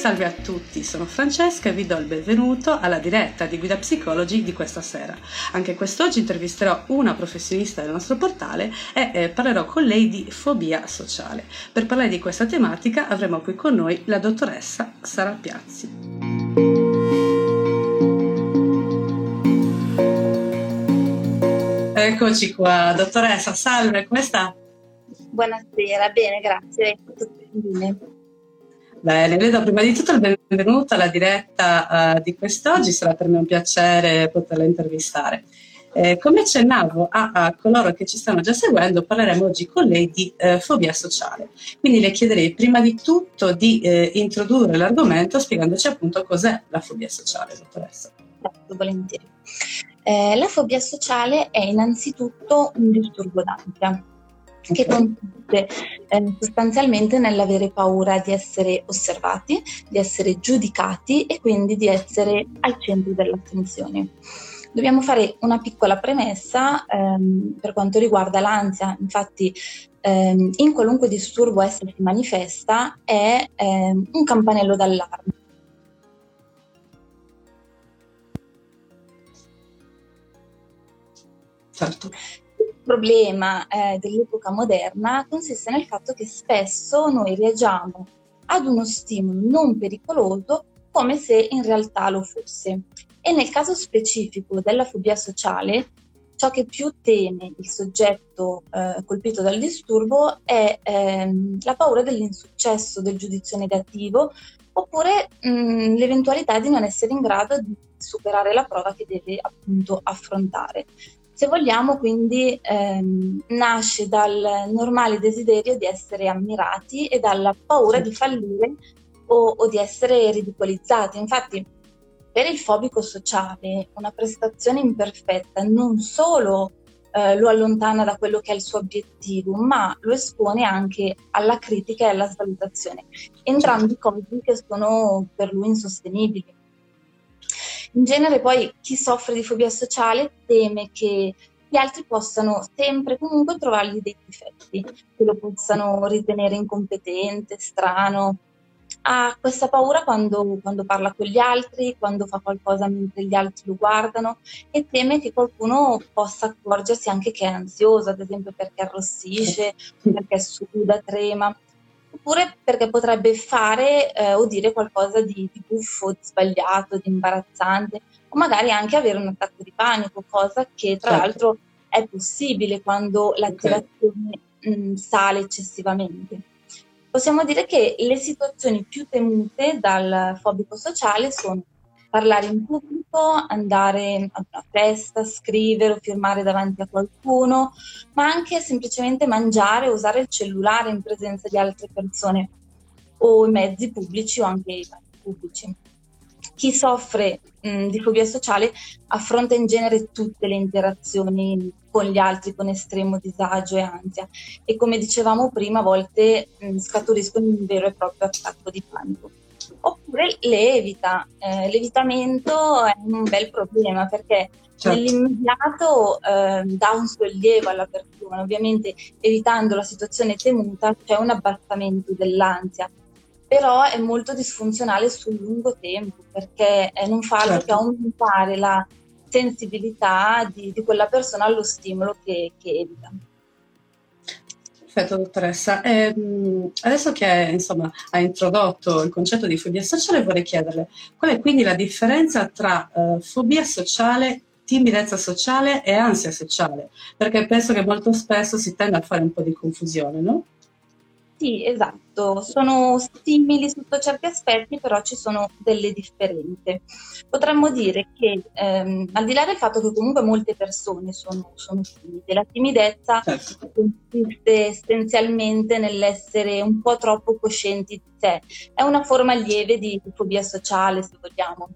Salve a tutti, sono Francesca e vi do il benvenuto alla diretta di Guida Psicology di questa sera. Anche quest'oggi intervisterò una professionista del nostro portale e eh, parlerò con lei di fobia sociale. Per parlare di questa tematica avremo qui con noi la dottoressa Sara Piazzi. Eccoci qua, dottoressa, salve, come sta? Buonasera, bene, grazie. Tutto bene. Bene, le do prima di tutto il benvenuto alla diretta uh, di quest'oggi, sarà per me un piacere poterla intervistare. Eh, come accennavo a, a, coloro che ci stanno già seguendo, parleremo oggi con lei di eh, fobia sociale. Quindi le chiederei prima di tutto di eh, introdurre l'argomento spiegandoci appunto cos'è la fobia sociale, dottoressa. Certo, volentieri. Eh, la fobia sociale è innanzitutto un disturbo d'ansia che consiste eh, sostanzialmente nell'avere paura di essere osservati, di essere giudicati e quindi di essere al centro dell'attenzione. Dobbiamo fare una piccola premessa ehm, per quanto riguarda l'ansia, infatti ehm, in qualunque disturbo essa si manifesta è ehm, un campanello d'allarme. Certo problema eh, dell'epoca moderna consiste nel fatto che spesso noi reagiamo ad uno stimolo non pericoloso come se in realtà lo fosse. E nel caso specifico della fobia sociale, ciò che più teme il soggetto eh, colpito dal disturbo è ehm, la paura dell'insuccesso, del giudizio negativo, oppure mh, l'eventualità di non essere in grado di superare la prova che deve appunto affrontare. Se vogliamo, quindi ehm, nasce dal normale desiderio di essere ammirati e dalla paura di fallire o, o di essere ridicolizzati. Infatti, per il fobico sociale, una prestazione imperfetta non solo eh, lo allontana da quello che è il suo obiettivo, ma lo espone anche alla critica e alla svalutazione, entrambi cose che sono per lui insostenibili. In genere poi chi soffre di fobia sociale teme che gli altri possano sempre comunque trovargli dei difetti, che lo possano ritenere incompetente, strano. Ha questa paura quando, quando, parla con gli altri, quando fa qualcosa mentre gli altri lo guardano e teme che qualcuno possa accorgersi anche che è ansioso, ad esempio perché arrossisce, perché suda, trema oppure perché potrebbe fare eh, o dire qualcosa di, di buffo, di sbagliato, di imbarazzante, o magari anche avere un attacco di panico, cosa che tra certo. l'altro è possibile quando l'attivazione okay. mh, sale eccessivamente. Possiamo dire che le situazioni più temute dal fobico sociale sono parlare in pubblico, andare ad una festa, scrivere o firmare davanti a qualcuno, ma anche semplicemente mangiare o usare il cellulare in presenza di altre persone o i mezzi pubblici o anche i mezzi pubblici. Chi soffre mh, di fobia sociale affronta in genere tutte le interazioni con gli altri con estremo disagio e ansia e come dicevamo prima a volte mh, scaturiscono un vero e proprio attacco di panico oppure le evita. Eh, l'evitamento è un bel problema perché certo. nell'immediato eh, dà un sollievo alla persona, ovviamente evitando la situazione temuta c'è un abbassamento dell'ansia, però è molto disfunzionale sul lungo tempo perché eh, non fa altro certo. che aumentare la sensibilità di, di, quella persona allo stimolo che, che evita. Perfetto, dottoressa. Eh, adesso che insomma, ha introdotto il concetto di fobia sociale, vorrei chiederle qual è quindi la differenza tra eh, fobia sociale, timidezza sociale e ansia sociale? Perché penso che molto spesso si tende a fare un po' di confusione, no? Sì, esatto, sono simili sotto certi aspetti, però ci sono delle differenze. Potremmo dire che ehm, al di là del fatto che comunque molte persone sono, sono timide, la timidezza certo. consiste essenzialmente nell'essere un po' troppo coscienti di sé, è una forma lieve di, di fobia sociale, se vogliamo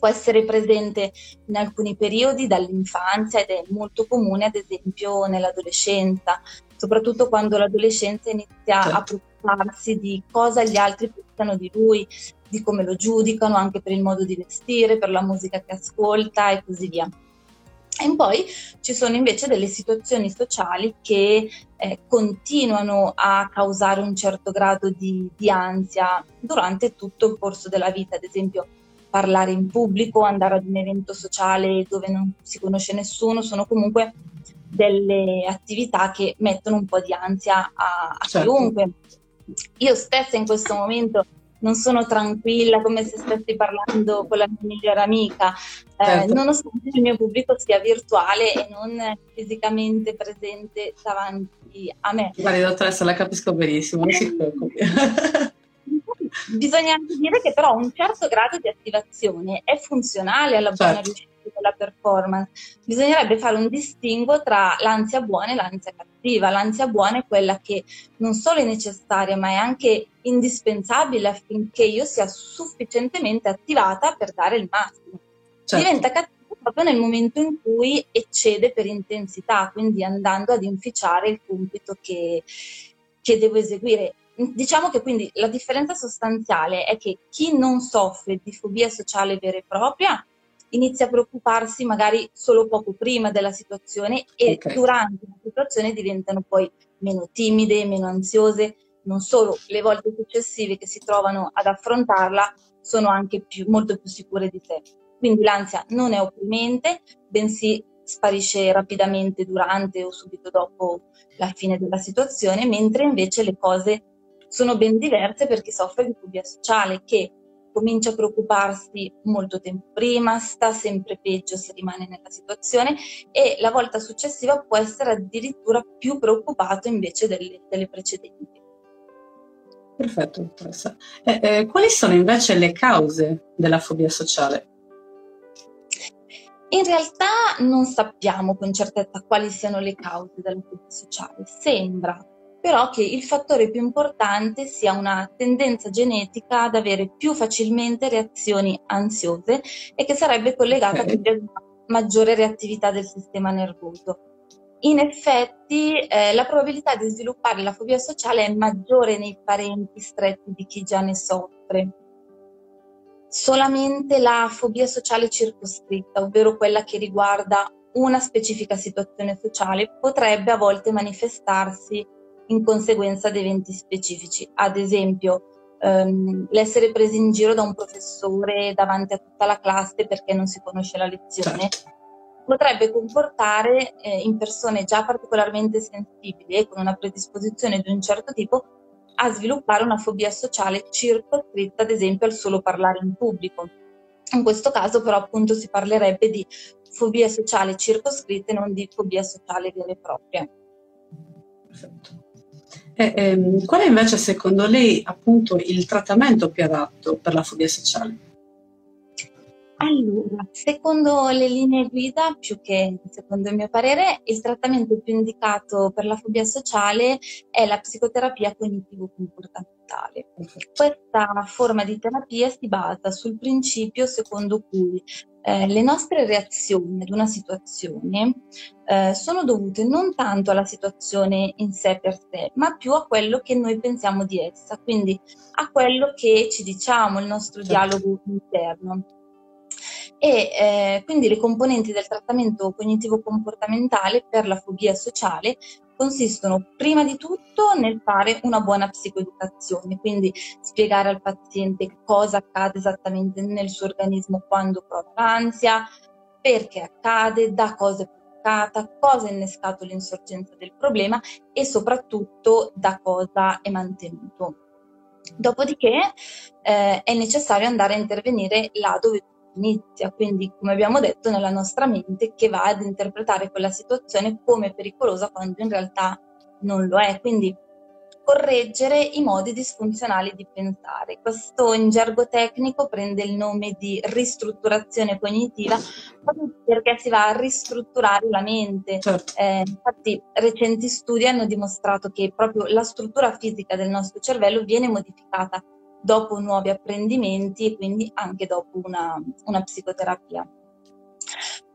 può essere presente in alcuni periodi dall'infanzia ed è molto comune ad esempio nell'adolescenza, soprattutto quando l'adolescenza inizia certo. a preoccuparsi di cosa gli altri pensano di lui, di come lo giudicano, anche per il modo di vestire, per la musica che ascolta e così via. E poi ci sono invece delle situazioni sociali che eh, continuano a causare un certo grado di, di ansia durante tutto il corso della vita, ad esempio parlare in pubblico, andare ad un evento sociale dove non si conosce nessuno, sono comunque delle attività che mettono un po' di ansia a, a certo. chiunque. Io stessa in questo momento non sono tranquilla come se stessi parlando con la mia migliore amica, eh, certo. nonostante il mio pubblico sia virtuale e non fisicamente presente davanti a me. Guardi dottoressa, la capisco benissimo, non si preoccupi. Bisogna anche dire che però un certo grado di attivazione è funzionale alla certo. buona riuscita della performance. Bisognerebbe fare un distinguo tra l'ansia buona e l'ansia cattiva. L'ansia buona è quella che non solo è necessaria, ma è anche indispensabile affinché io sia sufficientemente attivata per dare il massimo. Certo. Diventa cattiva proprio nel momento in cui eccede per intensità, quindi andando ad inficiare il compito che, che devo eseguire. Diciamo che quindi la differenza sostanziale è che chi non soffre di fobia sociale vera e propria inizia a preoccuparsi magari solo poco prima della situazione e okay. durante la situazione diventano poi meno timide, meno ansiose, non solo le volte successive che si trovano ad affrontarla sono anche più, molto più sicure di sé. Quindi l'ansia non è opprimente, bensì sparisce rapidamente durante o subito dopo la fine della situazione, mentre invece le cose sono ben diverse per chi soffre di fobia sociale, che comincia a preoccuparsi molto tempo prima, sta sempre peggio se rimane nella situazione e la volta successiva può essere addirittura più preoccupato invece delle, delle precedenti. Perfetto, dottoressa. Eh, eh, quali sono invece le cause della fobia sociale? In realtà non sappiamo con certezza quali siano le cause della fobia sociale. Sembra però che il fattore più importante sia una tendenza genetica ad avere più facilmente reazioni ansiose e che sarebbe collegata okay. a una maggiore reattività del sistema nervoso. In effetti eh, la probabilità di sviluppare la fobia sociale è maggiore nei parenti stretti di chi già ne soffre. Solamente la fobia sociale circoscritta, ovvero quella che riguarda una specifica situazione sociale, potrebbe a volte manifestarsi in conseguenza di eventi specifici. Ad esempio, ehm, l'essere presi in giro da un professore davanti a tutta la classe perché non si conosce la lezione. Certo. Potrebbe comportare eh, in persone già particolarmente sensibili e con una predisposizione di un certo tipo a sviluppare una fobia sociale circoscritta, ad esempio, al solo parlare in pubblico. In questo caso, però, appunto, si parlerebbe di fobia sociale circoscritta e non di fobia sociale vera e propria. Perfetto. E, ehm, qual è invece secondo lei appunto il trattamento più adatto per la fobia sociale? Allora, secondo le linee guida, più che secondo il mio parere, il trattamento più indicato per la fobia sociale è la psicoterapia cognitivo-comportamentale. Questa forma di terapia si basa sul principio secondo cui eh, le nostre reazioni ad una situazione eh, sono dovute non tanto alla situazione in sé per sé, ma più a quello che noi pensiamo di essa, quindi a quello che ci diciamo, il nostro certo. dialogo interno e eh, quindi le componenti del trattamento cognitivo-comportamentale per la fobia sociale consistono prima di tutto nel fare una buona psicoeducazione, quindi spiegare al paziente cosa accade esattamente nel suo organismo quando prova l'ansia, perché accade, da cosa è provocata, cosa ha innescato l'insorgenza del problema e soprattutto da cosa è mantenuto. Dopodiché eh, è necessario andare a intervenire là dove inizia, quindi come abbiamo detto nella nostra mente che va ad interpretare quella situazione come pericolosa quando in realtà non lo è, quindi correggere i modi disfunzionali di pensare. Questo in gergo tecnico prende il nome di ristrutturazione cognitiva perché si va a ristrutturare la mente. Certo. Eh, infatti recenti studi hanno dimostrato che proprio la struttura fisica del nostro cervello viene modificata dopo nuovi apprendimenti e quindi anche dopo una, una psicoterapia.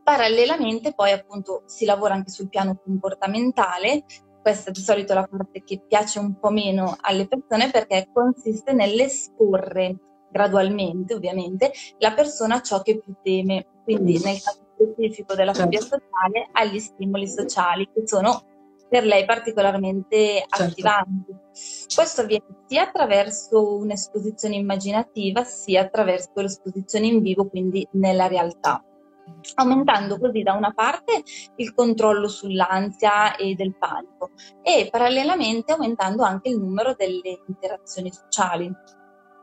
Parallelamente poi appunto si lavora anche sul piano comportamentale, questa di solito è la parte che piace un po' meno alle persone perché consiste nell'esporre gradualmente ovviamente la persona a ciò che più teme, quindi nel caso specifico della fobia certo. sociale agli stimoli sociali che sono per lei particolarmente certo. attivanti. Questo avviene sia attraverso un'esposizione immaginativa sia attraverso l'esposizione in vivo, quindi nella realtà aumentando così da una parte il controllo sull'ansia e del panico e parallelamente aumentando anche il numero delle interazioni sociali.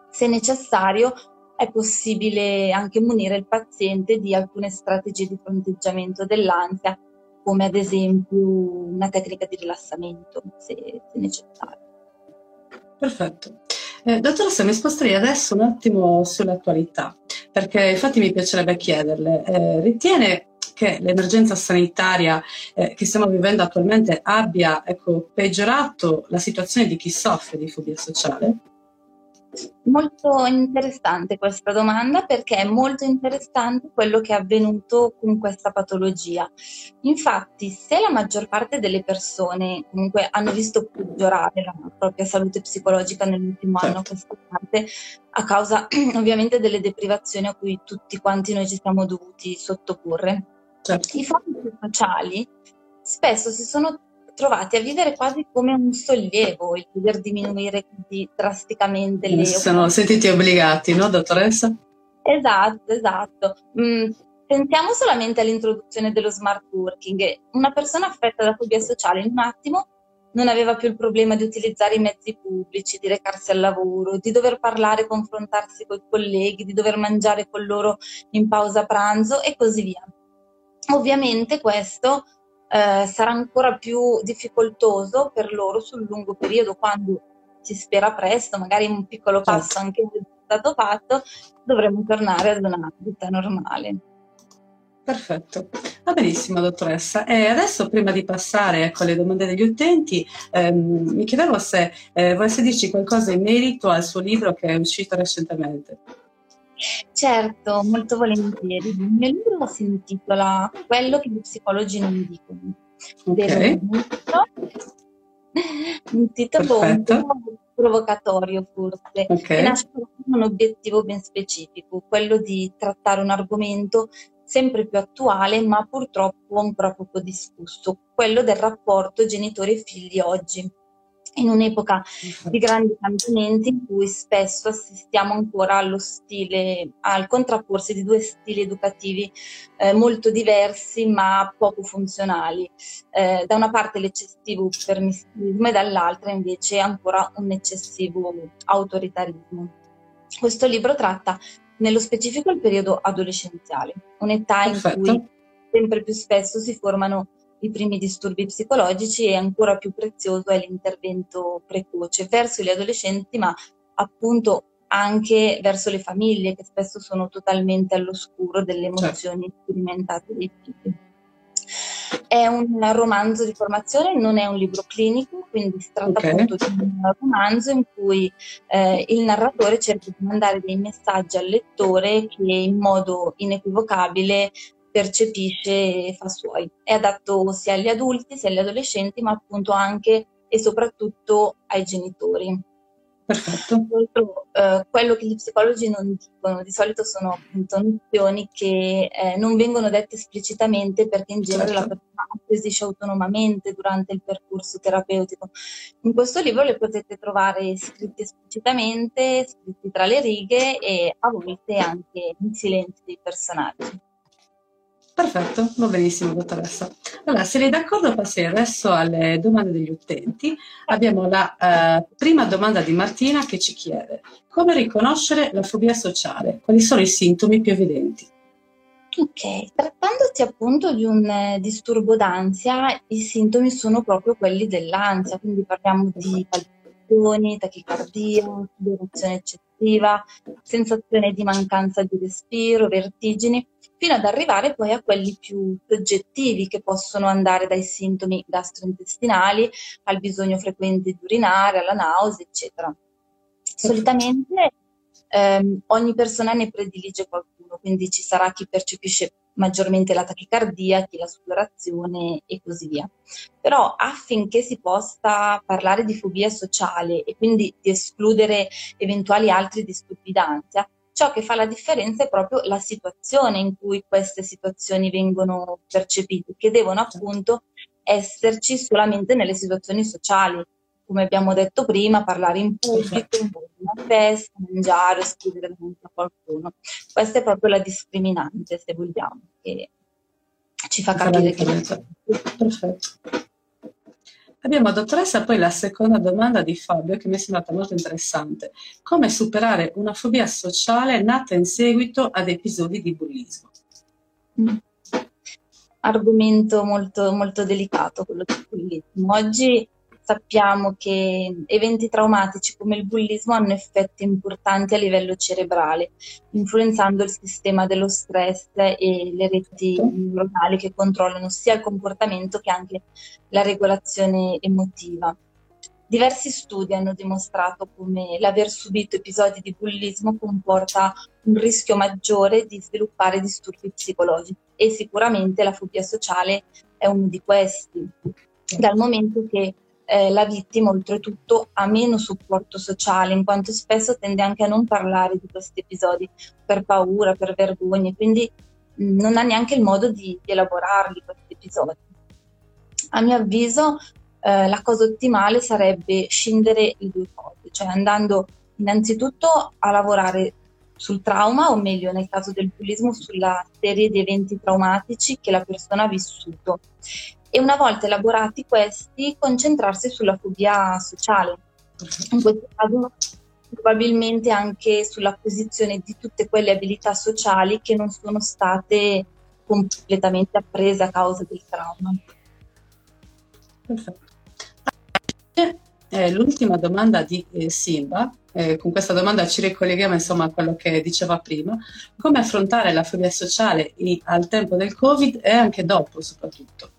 Se necessario è possibile anche munire il paziente di alcune strategie di fronteggiamento dell'ansia come ad esempio una tecnica di rilassamento se, se necessario. Perfetto. Eh, dottoressa, mi sposterei adesso un attimo sull'attualità, perché infatti mi piacerebbe chiederle, eh, ritiene che l'emergenza sanitaria eh, che stiamo vivendo attualmente abbia ecco, peggiorato la situazione di chi soffre di fobia sociale? Molto interessante questa domanda perché è molto interessante quello che è avvenuto con questa patologia. Infatti, se la maggior parte delle persone comunque hanno visto peggiorare la propria salute psicologica nell'ultimo certo. anno a questa parte, a causa ovviamente delle deprivazioni a cui tutti quanti noi ci siamo dovuti sottoporre, certo. i fatti sociali spesso si sono trovati a vivere quasi come un sollievo il poter diminuire così drasticamente le... Sono sentiti obbligati, no, dottoressa? Esatto, esatto. Mm, pensiamo solamente all'introduzione dello smart working. Una persona affetta da fobia sociale in un attimo non aveva più il problema di utilizzare i mezzi pubblici, di recarsi al lavoro, di dover parlare, confrontarsi con i colleghi, di dover mangiare con loro in pausa pranzo e così via. Ovviamente questo eh, sarà ancora più difficoltoso per loro sul lungo periodo quando si spera presto, magari un piccolo certo. passo anche è stato fatto, dovremo tornare ad una vita normale. Perfetto, va benissimo dottoressa. E adesso prima di passare ecco, alle domande degli utenti, ehm, mi chiedevo se eh, volesse dirci qualcosa in merito al suo libro che è uscito recentemente. Certo, molto volentieri. Il mio libro si intitola Quello che gli psicologi non dicono. Okay. Un titolo un po' provocatorio forse, okay. che nasce con un obiettivo ben specifico, quello di trattare un argomento sempre più attuale ma purtroppo ancora poco discusso, quello del rapporto genitori e figli oggi in un'epoca di grandi cambiamenti in cui spesso assistiamo ancora allo stile, al contrapporsi di due stili educativi eh, molto diversi ma poco funzionali. Eh, da una parte l'eccessivo permissismo e dall'altra invece ancora un eccessivo autoritarismo. Questo libro tratta nello specifico il periodo adolescenziale, un'età Perfetto. in cui sempre più spesso si formano i primi disturbi psicologici e ancora più prezioso è l'intervento precoce verso gli adolescenti, ma appunto anche verso le famiglie che spesso sono totalmente all'oscuro delle certo. emozioni certo. sperimentate dei figli. È un romanzo di formazione, non è un libro clinico, quindi si tratta okay. appunto di un romanzo in cui eh, il narratore cerca di mandare dei messaggi al lettore che in modo inequivocabile percepisce e fa suoi. È adatto sia agli adulti sia agli adolescenti, ma appunto anche e soprattutto ai genitori. Perfetto. Eh, quello che gli psicologi non dicono di solito sono appunto nozioni che eh, non vengono dette esplicitamente perché in genere certo. la persona acquisisce autonomamente durante il percorso terapeutico. In questo libro le potete trovare scritte esplicitamente, scritti tra le righe e a volte anche in silenzio dei personaggi. Perfetto, va benissimo dottoressa. Allora, se lei è d'accordo passerei adesso alle domande degli utenti. Abbiamo la eh, prima domanda di Martina che ci chiede come riconoscere la fobia sociale? Quali sono i sintomi più evidenti? Ok, trattandosi appunto di un eh, disturbo d'ansia, i sintomi sono proprio quelli dell'ansia, quindi parliamo di palpitazioni, tachicardia, sudorazione eccessiva, sensazione di mancanza di respiro, vertigini fino ad arrivare poi a quelli più soggettivi che possono andare dai sintomi gastrointestinali al bisogno frequente di urinare, alla nausea, eccetera. Solitamente ehm, ogni persona ne predilige qualcuno, quindi ci sarà chi percepisce maggiormente la tachicardia, chi la sudorazione e così via. Però affinché si possa parlare di fobia sociale e quindi di escludere eventuali altri disturbi d'ansia, ciò che fa la differenza è proprio la situazione in cui queste situazioni vengono percepite, che devono appunto esserci solamente nelle situazioni sociali, come abbiamo detto prima, parlare in pubblico, una festa, mangiare, scrivere davanti a qualcuno. Questa è proprio la discriminante, se vogliamo, che ci fa capire che... Perfetto. Abbiamo, dottoressa, poi la seconda domanda di Fabio che mi è sembrata molto interessante. Come superare una fobia sociale nata in seguito ad episodi di bullismo? Mm. Argomento molto, molto delicato quello del bullismo. Oggi sappiamo che eventi traumatici come il bullismo hanno effetti importanti a livello cerebrale, influenzando il sistema dello stress e le reti neuronali che controllano sia il comportamento che anche la regolazione emotiva. Diversi studi hanno dimostrato come l'aver subito episodi di bullismo comporta un rischio maggiore di sviluppare disturbi psicologici e sicuramente la fobia sociale è uno di questi, dal momento che eh, la vittima oltretutto ha meno supporto sociale, in quanto spesso tende anche a non parlare di questi episodi per paura, per vergogna, quindi mm, non ha neanche il modo di, di elaborarli questi episodi. A mio avviso eh, la cosa ottimale sarebbe scindere le due cose, cioè andando innanzitutto a lavorare sul trauma, o meglio nel caso del bullismo, sulla serie di eventi traumatici che la persona ha vissuto e una volta elaborati questi concentrarsi sulla fobia sociale. In questo caso probabilmente anche sull'acquisizione di tutte quelle abilità sociali che non sono state completamente apprese a causa del trauma. Perfetto. Eh, l'ultima domanda di eh, Simba, eh, con questa domanda ci ricolleghiamo insomma a quello che diceva prima, come affrontare la fobia sociale al tempo del Covid e anche dopo soprattutto?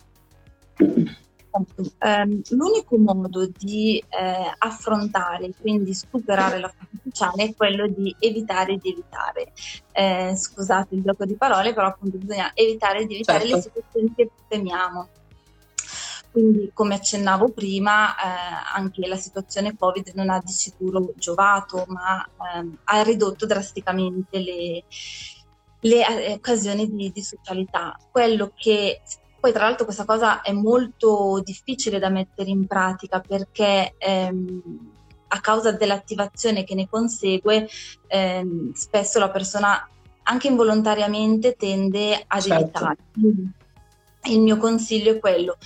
Um, l'unico modo di eh, affrontare, quindi superare la fobia sociale, è quello di evitare di evitare. Eh, scusate il gioco di parole, però appunto bisogna evitare di evitare certo. le situazioni che temiamo. Quindi, come accennavo prima, eh, anche la situazione Covid non ha di sicuro giovato, ma ehm, ha ridotto drasticamente le, le eh, occasioni di, di socialità. Quello che poi tra l'altro questa cosa è molto difficile da mettere in pratica perché ehm, a causa dell'attivazione che ne consegue ehm, spesso la persona anche involontariamente tende ad certo. evitare. Il mio consiglio è quello,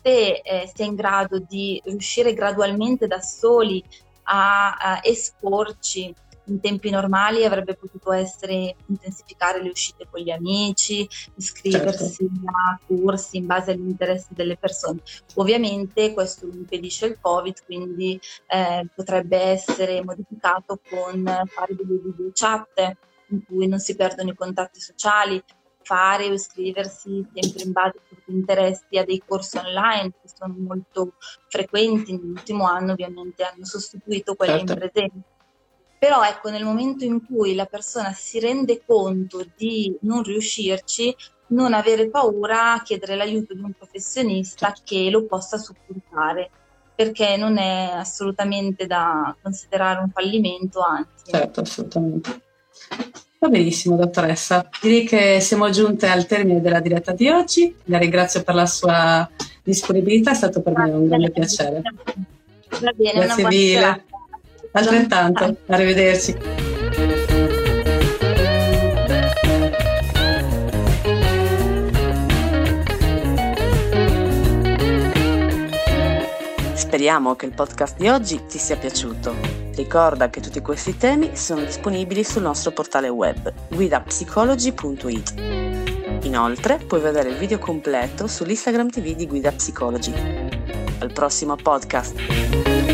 se eh, è in grado di riuscire gradualmente da soli a, a esporci in tempi normali avrebbe potuto essere intensificare le uscite con gli amici, iscriversi certo. a corsi in base agli interessi delle persone. Ovviamente questo impedisce il Covid, quindi eh, potrebbe essere modificato con fare delle video chat in cui non si perdono i contatti sociali, fare o iscriversi sempre in base ai propri interessi a dei corsi online che sono molto frequenti nell'ultimo anno ovviamente hanno sostituito quelli certo. in presenza però ecco, nel momento in cui la persona si rende conto di non riuscirci, non avere paura a chiedere l'aiuto di un professionista che lo possa supportare, perché non è assolutamente da considerare un fallimento, anzi. Certo, assolutamente. Va benissimo, dottoressa. Direi che siamo giunte al termine della diretta di oggi. La ringrazio per la sua disponibilità, è stato per me un grande piacere. Va bene, Grazie mille. Altrettanto, arrivederci. Speriamo che il podcast di oggi ti sia piaciuto. Ricorda che tutti questi temi sono disponibili sul nostro portale web guidapsicology.it. Inoltre puoi vedere il video completo sull'Instagram TV di Guida Psychology. Al prossimo podcast!